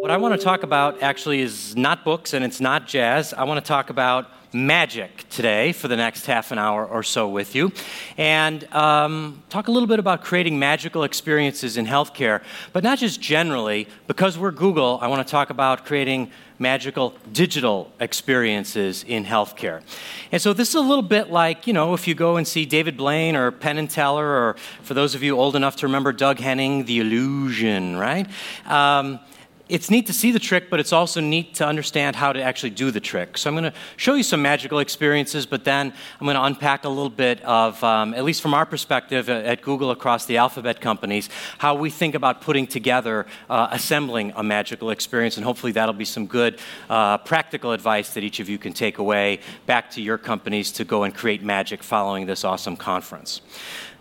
What I want to talk about actually is not books and it's not jazz. I want to talk about magic today for the next half an hour or so with you and um, talk a little bit about creating magical experiences in healthcare, but not just generally. Because we're Google, I want to talk about creating magical digital experiences in healthcare. And so this is a little bit like, you know, if you go and see David Blaine or Penn and Teller, or for those of you old enough to remember Doug Henning, The Illusion, right? Um, it's neat to see the trick, but it's also neat to understand how to actually do the trick. So I'm going to show you some magical experiences, but then I'm going to unpack a little bit of, um, at least from our perspective at Google across the alphabet companies, how we think about putting together, uh, assembling a magical experience, and hopefully that'll be some good uh, practical advice that each of you can take away back to your companies to go and create magic following this awesome conference.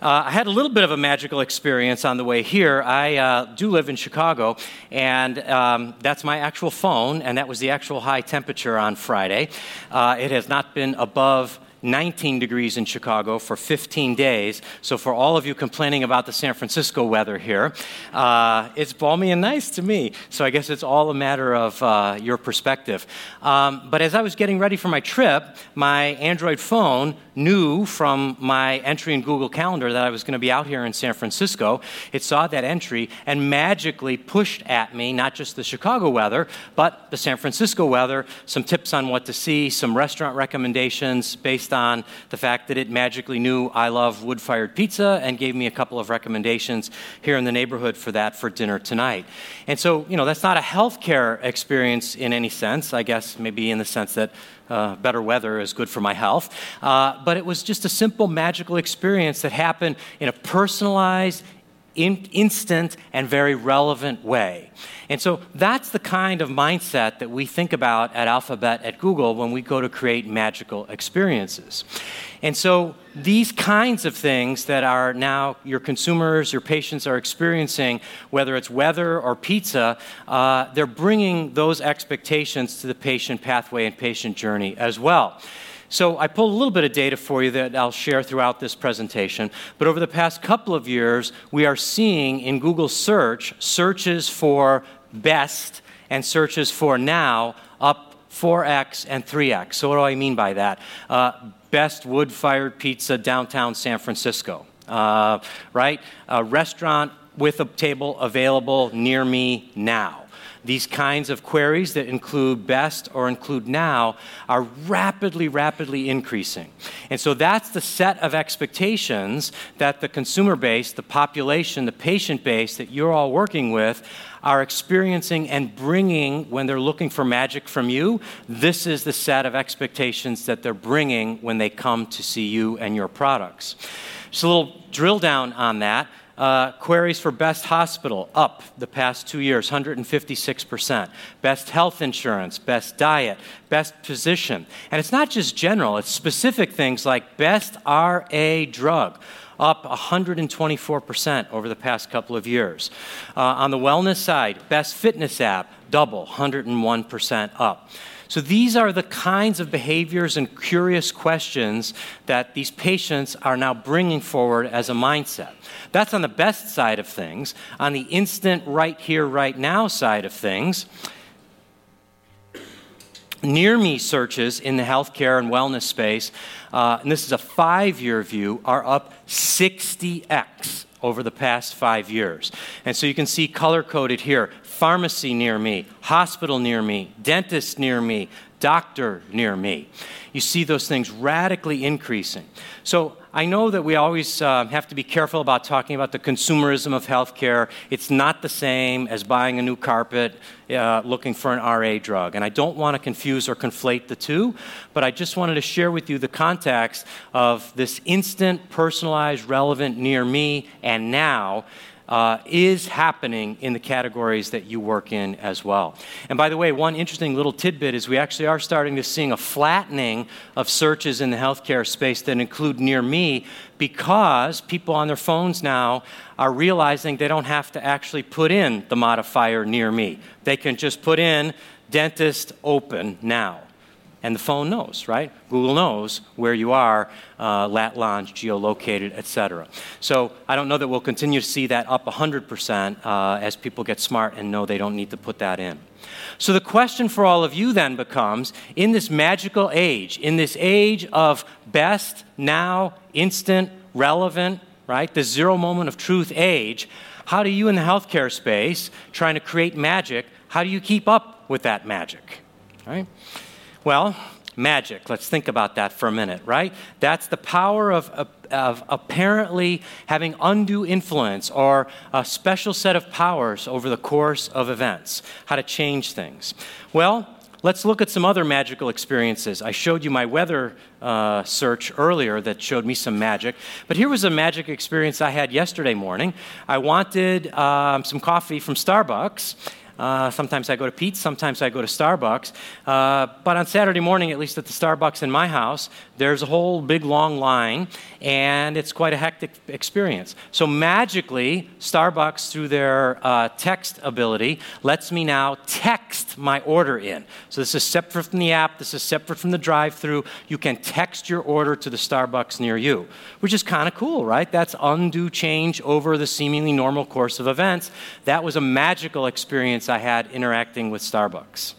Uh, I had a little bit of a magical experience on the way here. I uh, do live in Chicago, and um, that's my actual phone, and that was the actual high temperature on Friday. Uh, it has not been above 19 degrees in Chicago for 15 days. So, for all of you complaining about the San Francisco weather here, uh, it's balmy and nice to me. So, I guess it's all a matter of uh, your perspective. Um, but as I was getting ready for my trip, my Android phone knew from my entry in Google Calendar that I was going to be out here in San Francisco. It saw that entry and magically pushed at me not just the Chicago weather, but the San Francisco weather, some tips on what to see, some restaurant recommendations based on the fact that it magically knew I love wood fired pizza and gave me a couple of recommendations here in the neighborhood for that for dinner tonight. And so, you know, that's not a healthcare experience in any sense, I guess, maybe in the sense that uh, better weather is good for my health. Uh, but it was just a simple magical experience that happened in a personalized, in, instant and very relevant way. And so that's the kind of mindset that we think about at Alphabet at Google when we go to create magical experiences. And so these kinds of things that are now your consumers, your patients are experiencing, whether it's weather or pizza, uh, they're bringing those expectations to the patient pathway and patient journey as well. So I pulled a little bit of data for you that I'll share throughout this presentation. But over the past couple of years, we are seeing in Google search searches for best and searches for now up 4x and 3x. So what do I mean by that? Uh, best wood-fired pizza downtown San Francisco. Uh, right? A restaurant with a table available near me now these kinds of queries that include best or include now are rapidly, rapidly increasing. And so that's the set of expectations that the consumer base, the population, the patient base that you're all working with are experiencing and bringing when they're looking for magic from you. This is the set of expectations that they're bringing when they come to see you and your products. Just a little drill down on that. Uh, queries for best hospital up the past two years, 156%. Best health insurance, best diet, best physician. And it's not just general, it's specific things like best RA drug, up 124% over the past couple of years. Uh, on the wellness side, best fitness app, double, 101% up. So these are the kinds of behaviors and curious questions that these patients are now bringing forward as a mindset. That's on the best side of things. On the instant, right here, right now side of things, near me searches in the healthcare and wellness space, uh, and this is a five year view, are up 60x over the past five years. And so you can see color coded here pharmacy near me, hospital near me, dentist near me, doctor near me. You see those things radically increasing. So I know that we always uh, have to be careful about talking about the consumerism of healthcare. It's not the same as buying a new carpet, uh, looking for an RA drug. And I don't want to confuse or conflate the two, but I just wanted to share with you the context of this instant, personalized, relevant, near me, and now uh, is happening in the categories that you work in as well. And by the way, one interesting little tidbit is we actually are starting to see a flattening of searches in the healthcare space that include near me because people on their phones now are realizing they don't have to actually put in the modifier near me. They can just put in dentist open now and the phone knows, right? Google knows where you are, uh, lat longe, geolocated, etc. So I don't know that we'll continue to see that up 100% uh, as people get smart and know they don't need to put that in. So the question for all of you then becomes in this magical age, in this age of best, now, instant, relevant, right? The zero moment of truth age, how do you in the healthcare space, trying to create magic, how do you keep up with that magic? Right? Well, magic. Let's think about that for a minute, right? That's the power of, of, apparently having undue influence or a special set of powers over the course of events, how to change things. Well, let's look at some other magical experiences. I showed you my weather uh, search earlier that showed me some magic, but here was a magic experience I had yesterday morning. I wanted um, some coffee from Starbucks uh, sometimes I go to Pete's, sometimes I go to Starbucks. Uh, but on Saturday morning, at least at the Starbucks in my house, there's a whole big long line, and it's quite a hectic experience. So magically, Starbucks, through their uh, text ability, lets me now text my order in. So this is separate from the app, this is separate from the drive through. You can text your order to the Starbucks near you, which is kind of cool, right? That's undue change over the seemingly normal course of events. That was a magical experience experience I had interacting with Starbucks.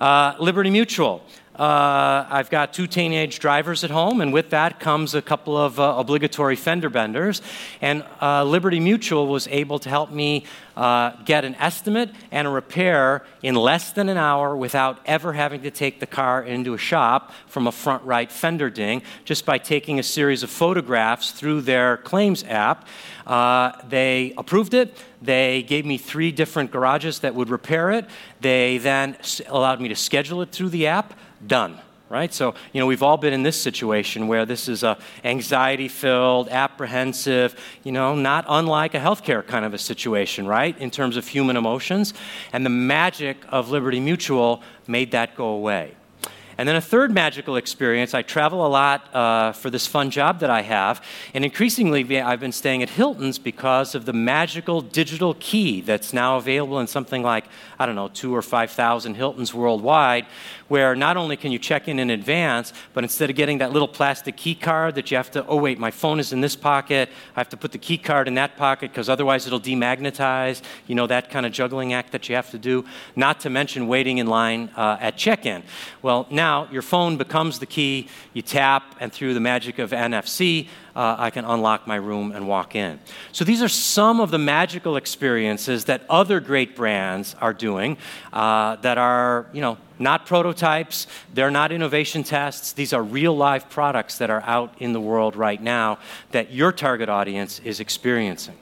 Uh, Liberty Mutual. Uh, I've got two teenage drivers at home, and with that comes a couple of uh, obligatory fender benders. And uh, Liberty Mutual was able to help me uh, get an estimate and a repair in less than an hour without ever having to take the car into a shop from a front right fender ding, just by taking a series of photographs through their claims app. Uh, they approved it. They gave me three different garages that would repair it. They then allowed me to schedule it through the app done right? So you know we've all been in this situation where this is a anxiety filled apprehensive you know not unlike a healthcare kind of a situation right? In terms of human emotions. And the magic of liberty mutual made that go away and then a third magical experience I travel a lot uh, for this fun job that I have. And increasingly, I've been staying at Hilton's because of the magical digital key that's now available in something like, I don't know, two or 5,000 Hilton's worldwide, where not only can you check in in advance, but instead of getting that little plastic key card that you have to, oh, wait, my phone is in this pocket, I have to put the key card in that pocket because otherwise it'll demagnetize, you know, that kind of juggling act that you have to do, not to mention waiting in line uh, at check in. Well, now now your phone becomes the key. You tap, and through the magic of NFC, uh, I can unlock my room and walk in. So these are some of the magical experiences that other great brands are doing uh, that are, you know, not prototypes, they're not innovation tests. These are real life products that are out in the world right now that your target audience is experiencing.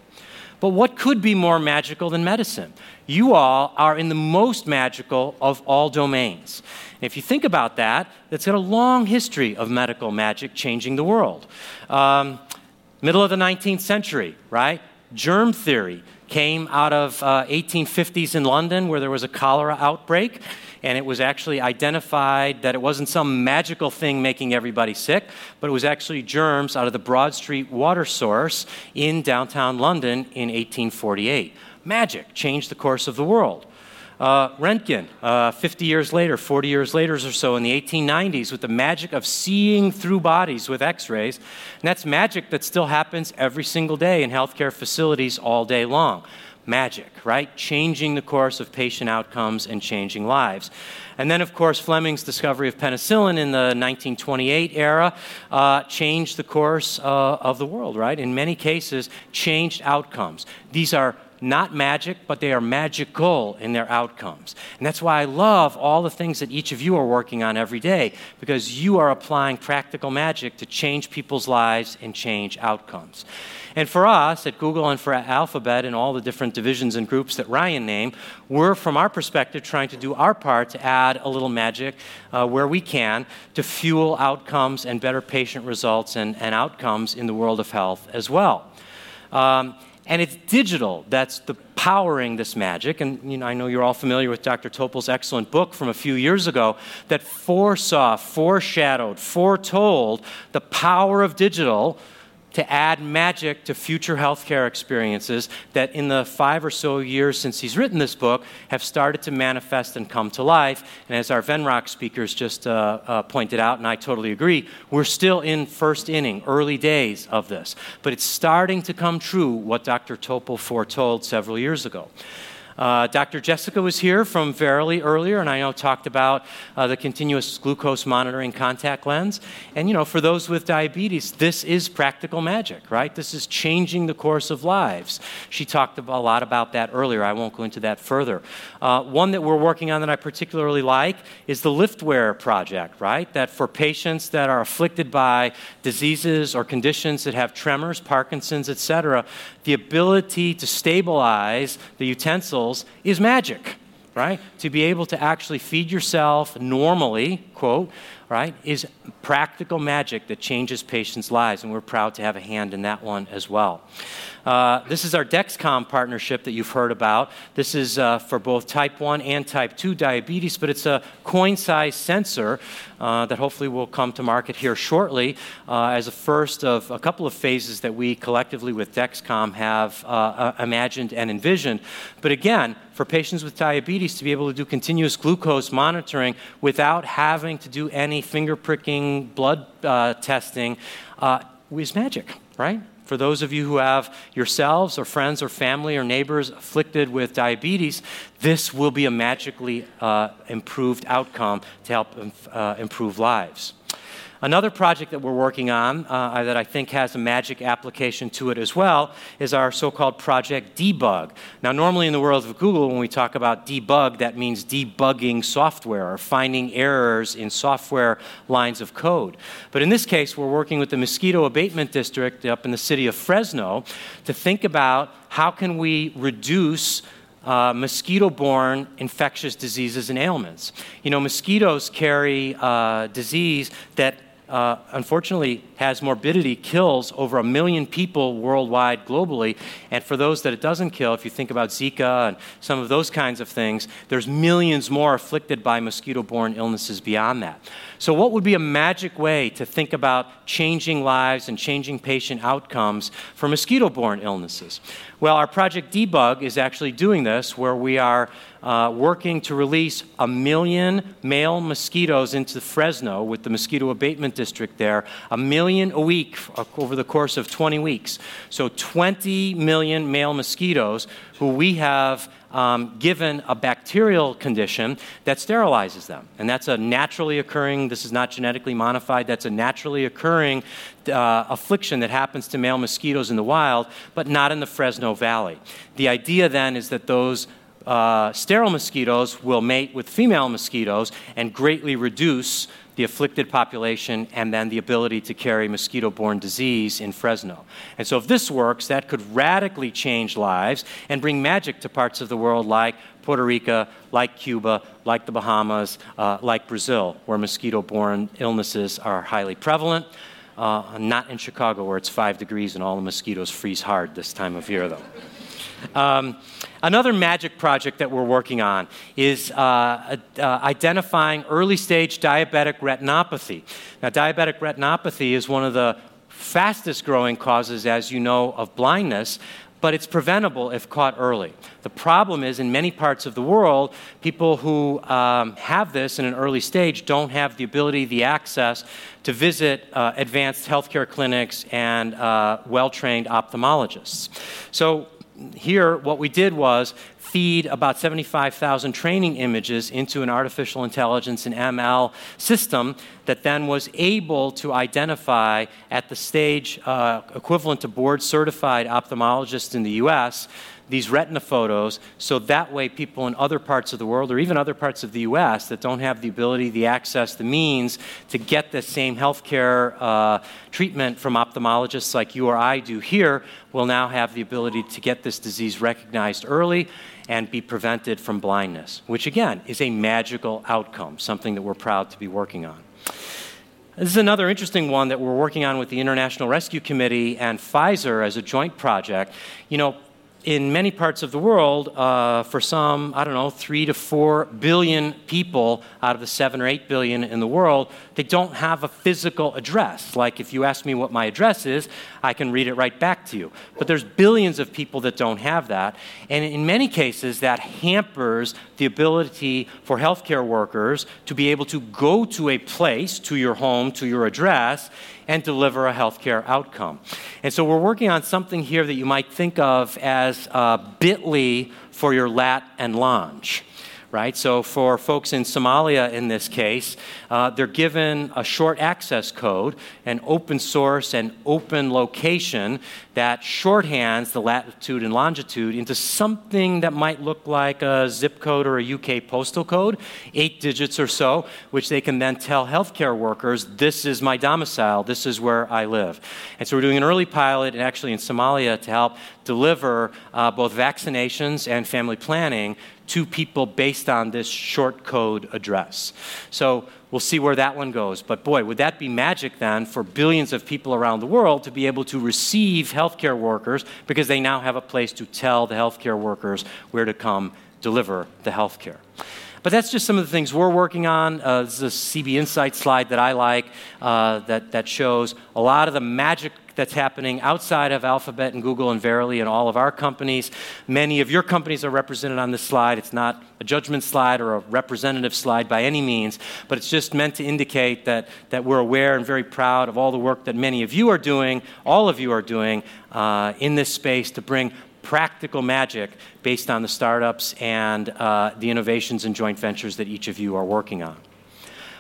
But what could be more magical than medicine? You all are in the most magical of all domains. If you think about that, it's got a long history of medical magic changing the world. Um, middle of the 19th century, right? Germ theory came out of uh, 1850s in London where there was a cholera outbreak and it was actually identified that it wasn't some magical thing making everybody sick, but it was actually germs out of the Broad Street water source in downtown London in 1848. Magic changed the course of the world. Uh, uh, 50 years later, 40 years later or so, in the 1890s, with the magic of seeing through bodies with x rays. And that's magic that still happens every single day in healthcare facilities all day long magic, right? Changing the course of patient outcomes and changing lives. And then, of course, Fleming's discovery of penicillin in the 1928 era uh, changed the course uh, of the world, right? In many cases, changed outcomes. These are not magic, but they are magical in their outcomes. And that's why I love all the things that each of you are working on every day, because you are applying practical magic to change people's lives and change outcomes. And for us at Google and for Alphabet and all the different divisions and groups that Ryan named, we're, from our perspective, trying to do our part to add a little magic uh, where we can to fuel outcomes and better patient results and, and outcomes in the world of health as well. Um, and it's digital that's the powering this magic. And you know, I know you're all familiar with Dr. Topol's excellent book from a few years ago that foresaw, foreshadowed, foretold the power of digital to add magic to future healthcare experiences that in the five or so years since he's written this book have started to manifest and come to life. And as our Venrock speakers just uh, uh, pointed out, and I totally agree, we're still in first inning, early days of this. But it's starting to come true what Dr. Topol foretold several years ago. Uh, Dr. Jessica was here from Verily earlier, and I know talked about uh, the continuous glucose monitoring contact lens. And you know, for those with diabetes, this is practical magic, right? This is changing the course of lives. She talked a lot about that earlier. I won't go into that further. Uh, one that we're working on that I particularly like is the Liftware project, right? That for patients that are afflicted by diseases or conditions that have tremors, Parkinson's, etc., the ability to stabilize the is magic, right? To be able to actually feed yourself normally, quote, right, is practical magic that changes patients' lives, and we're proud to have a hand in that one as well. Uh, this is our Dexcom partnership that you've heard about. This is uh, for both type 1 and type 2 diabetes, but it's a coin sized sensor uh, that hopefully will come to market here shortly uh, as a first of a couple of phases that we collectively with Dexcom have uh, imagined and envisioned. But again, for patients with diabetes to be able to do continuous glucose monitoring without having to do any finger pricking blood testing is magic, right? For those of you who have yourselves or friends or family or neighbors afflicted with diabetes, this will be a magically uh, improved outcome to help uh, improve lives. Another project that we're working on uh, that I think has a magic application to it as well is our so called Project Debug. Now, normally in the world of Google, when we talk about debug, that means debugging software or finding errors in software lines of code. But in this case, we're working with the Mosquito Abatement District up in the city of Fresno to think about how can we reduce uh, mosquito borne infectious diseases and ailments. You know, mosquitoes carry uh, disease that uh, unfortunately has morbidity, kills over a million people worldwide, globally. And for those that it doesn't kill, if you think about Zika and some of those kinds of things, there's millions more afflicted by mosquito borne illnesses beyond that. So, what would be a magic way to think about changing lives and changing patient outcomes for mosquito borne illnesses? Well, our Project Debug is actually doing this, where we are uh, working to release a million male mosquitoes into Fresno with the mosquito abatement district there, a million a week over the course of 20 weeks. So 20 million male mosquitoes who we have um, given a bacterial condition that sterilizes them. And that's a naturally occurring, this is not genetically modified, that's a naturally occurring uh, affliction that happens to male mosquitoes in the wild, but not in the Fresno Valley. The idea then is that those uh, sterile mosquitoes will mate with female mosquitoes and greatly reduce the afflicted population and then the ability to carry mosquito borne disease in Fresno. And so, if this works, that could radically change lives and bring magic to parts of the world like Puerto Rico, like Cuba, like the Bahamas, uh, like Brazil, where mosquito borne illnesses are highly prevalent. Uh, not in Chicago, where it's five degrees and all the mosquitoes freeze hard this time of year, though. Um, another magic project that we're working on is uh, uh, identifying early stage diabetic retinopathy. Now, diabetic retinopathy is one of the fastest growing causes, as you know, of blindness, but it's preventable if caught early. The problem is, in many parts of the world, people who um, have this in an early stage don't have the ability, the access to visit uh, advanced healthcare clinics and uh, well trained ophthalmologists. So, here, what we did was feed about 75,000 training images into an artificial intelligence and ML system that then was able to identify at the stage uh, equivalent to board certified ophthalmologists in the US these retina photos so that way people in other parts of the world or even other parts of the US that don't have the ability, the access, the means to get the same healthcare uh, treatment from ophthalmologists like you or I do here will now have the ability to get this disease recognized early and be prevented from blindness, which again is a magical outcome, something that we're proud to be working on. This is another interesting one that we're working on with the International Rescue Committee and Pfizer as a joint project. You know, in many parts of the world, uh, for some, I don't know, three to four billion people out of the seven or eight billion in the world, they don't have a physical address. Like if you ask me what my address is, I can read it right back to you. But there's billions of people that don't have that. And in many cases, that hampers the ability for healthcare workers to be able to go to a place, to your home, to your address, and deliver a healthcare outcome. And so we're working on something here that you might think of as uh, bit.ly for your lat and longe right? So for folks in Somalia in this case, uh, they're given a short access code, an open source and open location that shorthands the latitude and longitude into something that might look like a zip code or a UK postal code, eight digits or so, which they can then tell healthcare workers, this is my domicile, this is where I live. And so we're doing an early pilot, and actually in Somalia, to help deliver uh, both vaccinations and family planning to people based on this short code address. So we'll see where that one goes. But boy, would that be magic then for billions of people around the world to be able to receive healthcare workers because they now have a place to tell the healthcare workers where to come deliver the healthcare. But that's just some of the things we're working on. Uh, this is a CB Insight slide that I like uh, that, that shows a lot of the magic that's happening outside of Alphabet and Google and Verily and all of our companies. Many of your companies are represented on this slide. It's not a judgment slide or a representative slide by any means, but it's just meant to indicate that, that we're aware and very proud of all the work that many of you are doing, all of you are doing uh, in this space to bring practical magic based on the startups and uh, the innovations and joint ventures that each of you are working on.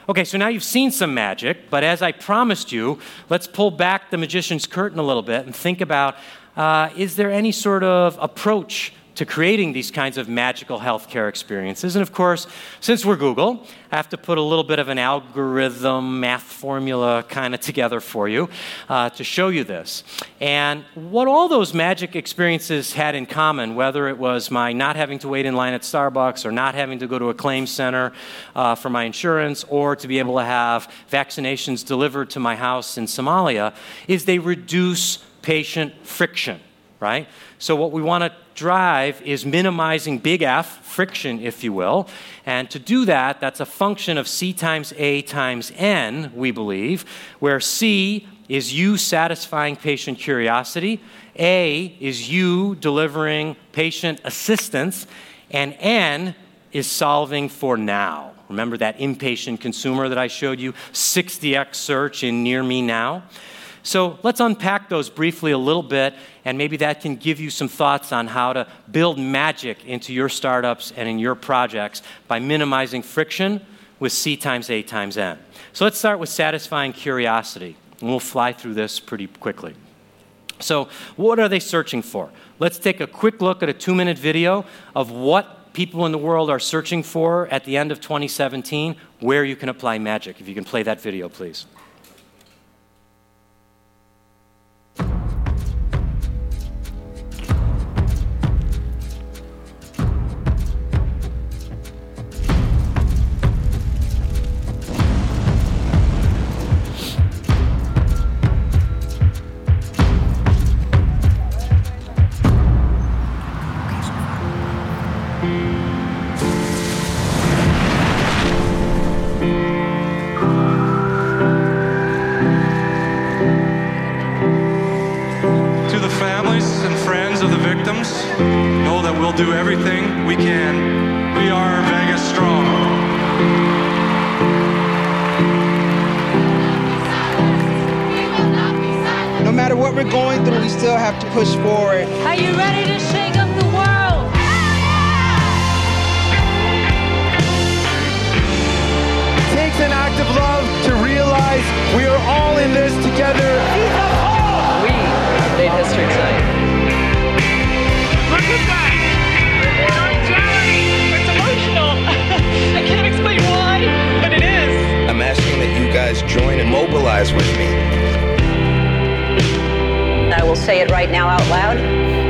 Okay, so now you've seen some magic, but as I promised you, let's pull back the magician's curtain a little bit and think about uh, is there any sort of approach to creating these kinds of magical healthcare experiences. And of course, since we're Google, I have to put a little bit of an algorithm, math formula kind of together for you uh, to show you this. And what all those magic experiences had in common, whether it was my not having to wait in line at Starbucks or not having to go to a claim center uh, for my insurance or to be able to have vaccinations delivered to my house in Somalia, is they reduce patient friction right? So, what we want to drive is minimizing big F, friction, if you will. And to do that, that's a function of C times A times N, we believe, where C is you satisfying patient curiosity, A is you delivering patient assistance, and N is solving for now. Remember that impatient consumer that I showed you? 60x search in near me now. So let's unpack those briefly a little bit, and maybe that can give you some thoughts on how to build magic into your startups and in your projects by minimizing friction with C times A times N. So let's start with satisfying curiosity, and we'll fly through this pretty quickly. So, what are they searching for? Let's take a quick look at a two minute video of what people in the world are searching for at the end of 2017, where you can apply magic. If you can play that video, please. sympathize with me. I will say it right now out loud.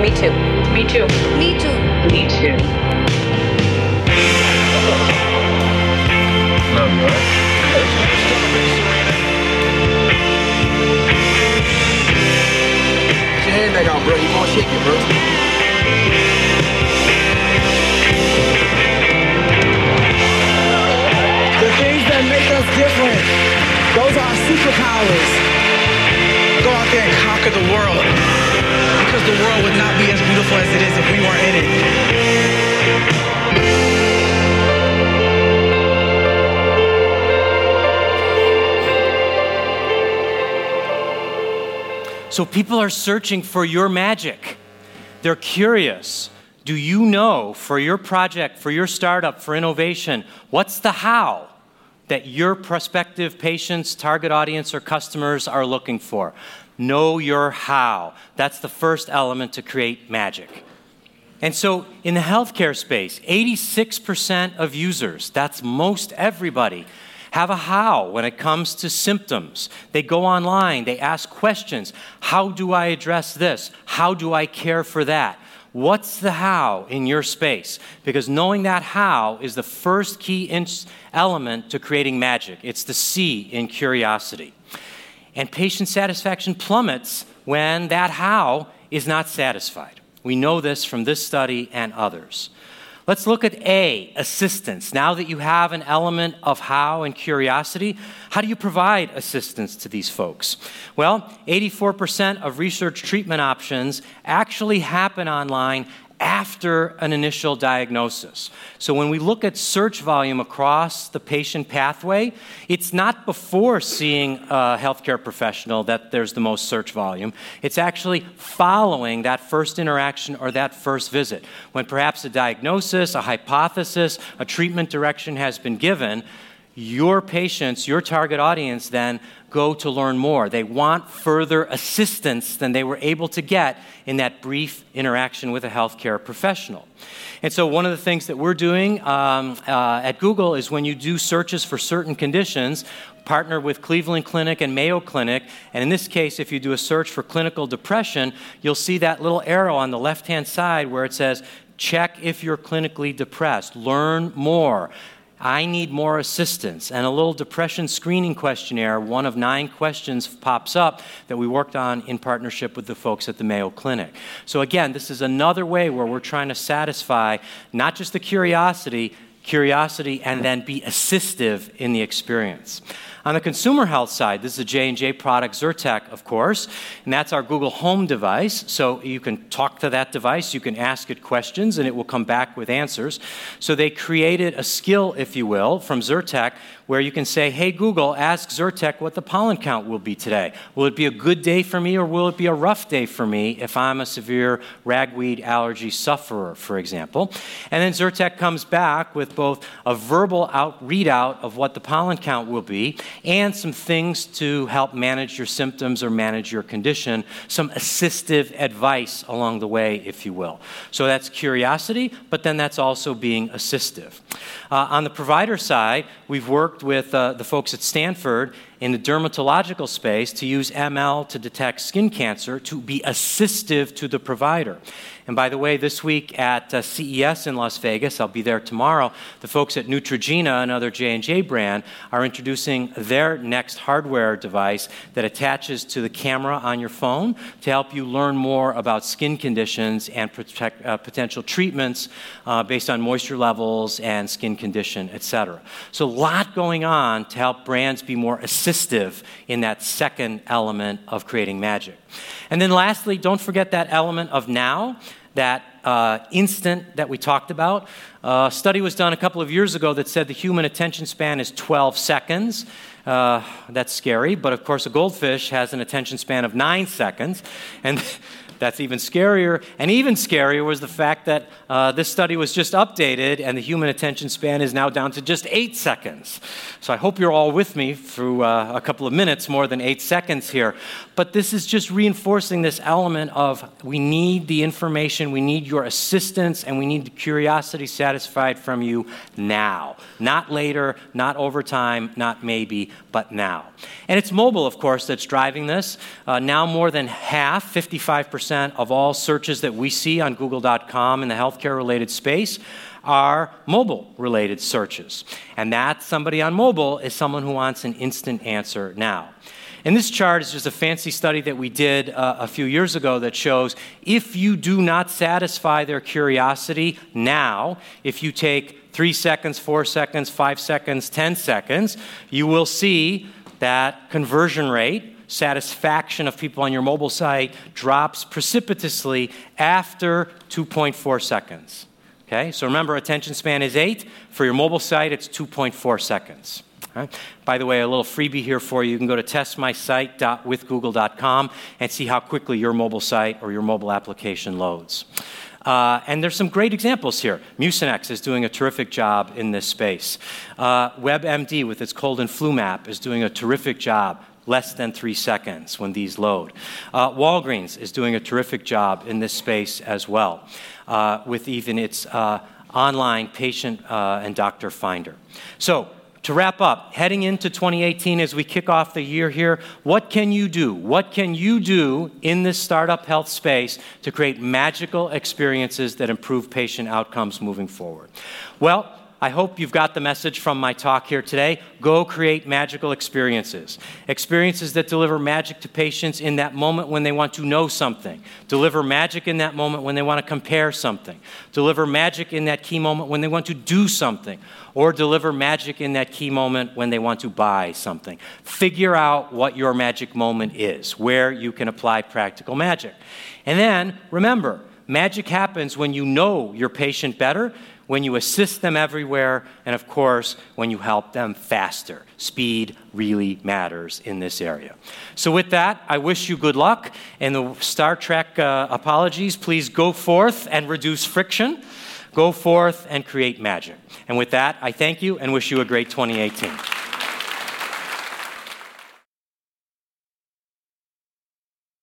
Me too. Me too. Me too. Me too. No, Get your hand back out, bro. You gonna shake it, bro. the things that make us different. Those are our superpowers. Go out there and conquer the world. Because the world would not be as beautiful as it is if we weren't in it. So people are searching for your magic. They're curious. Do you know for your project, for your startup, for innovation, what's the how that your prospective patients, target audience, or customers are looking for? Know your how. That's the first element to create magic. And so, in the healthcare space, 86% of users, that's most everybody, have a how when it comes to symptoms. They go online, they ask questions How do I address this? How do I care for that? What's the how in your space? Because knowing that how is the first key element to creating magic. It's the C in curiosity. And patient satisfaction plummets when that how is not satisfied. We know this from this study and others. Let's look at A, assistance. Now that you have an element of how and curiosity, how do you provide assistance to these folks? Well, 84% of research treatment options actually happen online after an initial diagnosis. So when we look at search volume across the patient pathway, it's not before seeing a healthcare professional that there's the most search volume. It's actually following that first interaction or that first visit. When perhaps a diagnosis, a hypothesis, a treatment direction has been given, your patients, your target audience, then go to learn more. They want further assistance than they were able to get in that brief interaction with a healthcare professional. And so, one of the things that we're doing um, uh, at Google is when you do searches for certain conditions, partner with Cleveland Clinic and Mayo Clinic. And in this case, if you do a search for clinical depression, you'll see that little arrow on the left hand side where it says, check if you're clinically depressed, learn more. I need more assistance. And a little depression screening questionnaire, one of nine questions, pops up that we worked on in partnership with the folks at the Mayo Clinic. So, again, this is another way where we're trying to satisfy not just the curiosity, curiosity, and then be assistive in the experience. On the consumer health side, this is a J&J product, Zyrtec, of course, and that's our Google Home device. So you can talk to that device, you can ask it questions, and it will come back with answers. So they created a skill, if you will, from Zyrtec where you can say, hey, Google, ask Zyrtec what the pollen count will be today. Will it be a good day for me or will it be a rough day for me if I'm a severe ragweed allergy sufferer, for example? And then Zyrtec comes back with both a verbal out readout of what the pollen count will be and some things to help manage your symptoms or manage your condition, some assistive advice along the way, if you will. So that's curiosity, but then that's also being assistive. Uh, on the provider side, we've worked with uh, the folks at Stanford in the dermatological space to use ML to detect skin cancer to be assistive to the provider. And by the way, this week at uh, CES in Las Vegas, I'll be there tomorrow. The folks at Neutrogena, another J&J brand, are introducing their next hardware device that attaches to the camera on your phone to help you learn more about skin conditions and protect, uh, potential treatments uh, based on moisture levels and skin condition, et cetera. So a lot going on to help brands be more assistive in that second element of creating magic. And then lastly, don't forget that element of now, that uh, instant that we talked about. Uh, a study was done a couple of years ago that said the human attention span is 12 seconds. Uh, that's scary, but of course, a goldfish has an attention span of nine seconds. And that's even scarier. And even scarier was the fact that uh, this study was just updated and the human attention span is now down to just eight seconds. So I hope you're all with me through uh, a couple of minutes, more than eight seconds here. But this is just reinforcing this element of we need the information, we need your assistance, and we need the curiosity satisfied from you now. Not later, not over time, not maybe, but now. And it's mobile, of course, that's driving this. Uh, now more than half, 55%, of all searches that we see on google.com in the healthcare related space are mobile related searches. And that somebody on mobile is someone who wants an instant answer now. And this chart is just a fancy study that we did uh, a few years ago that shows if you do not satisfy their curiosity now, if you take three seconds, four seconds, five seconds, 10 seconds, you will see that conversion rate satisfaction of people on your mobile site drops precipitously after 2.4 seconds. Okay, so remember, attention span is eight. For your mobile site, it's 2.4 seconds. Right? By the way, a little freebie here for you. You can go to testmysite.withgoogle.com and see how quickly your mobile site or your mobile application loads. Uh, and there's some great examples here. Mucinex is doing a terrific job in this space. Uh, WebMD, with its cold and flu map, is doing a terrific job less than three seconds when these load. Uh, Walgreens is doing a terrific job in this space as well, uh, with even its uh, online patient uh, and doctor finder. So, to wrap up, heading into 2018 as we kick off the year here, what can you do? What can you do in this startup health space to create magical experiences that improve patient outcomes moving forward? Well, I hope you've got the message from my talk here today. Go create magical experiences. Experiences that deliver magic to patients in that moment when they want to know something. Deliver magic in that moment when they want to compare something. Deliver magic in that key moment when they want to do something. Or deliver magic in that key moment when they want to buy something. Figure out what your magic moment is, where you can apply practical magic. And then remember, magic happens when you know your patient better when you assist them everywhere, and of course, when you help them faster. Speed really matters in this area. So, with that, I wish you good luck. And the Star Trek uh, apologies, please go forth and reduce friction. Go forth and create magic. And with that, I thank you and wish you a great 2018.